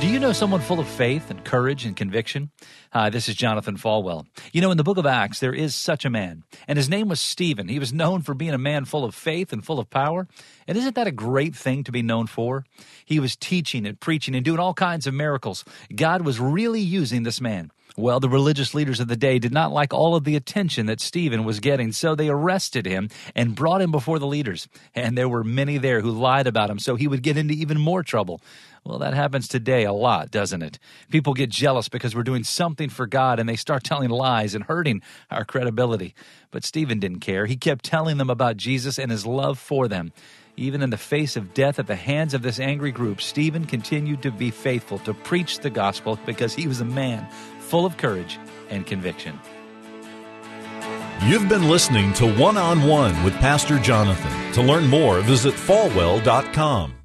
Do you know someone full of faith and courage and conviction? Hi, this is Jonathan Falwell. You know, in the book of Acts, there is such a man, and his name was Stephen. He was known for being a man full of faith and full of power. And isn't that a great thing to be known for? He was teaching and preaching and doing all kinds of miracles. God was really using this man. Well, the religious leaders of the day did not like all of the attention that Stephen was getting, so they arrested him and brought him before the leaders. And there were many there who lied about him, so he would get into even more trouble. Well, that happens today a lot, doesn't it? People get jealous because we're doing something for God and they start telling lies and hurting our credibility. But Stephen didn't care. He kept telling them about Jesus and his love for them. Even in the face of death at the hands of this angry group, Stephen continued to be faithful to preach the gospel because he was a man full of courage and conviction. You've been listening to One on One with Pastor Jonathan. To learn more, visit falwell.com.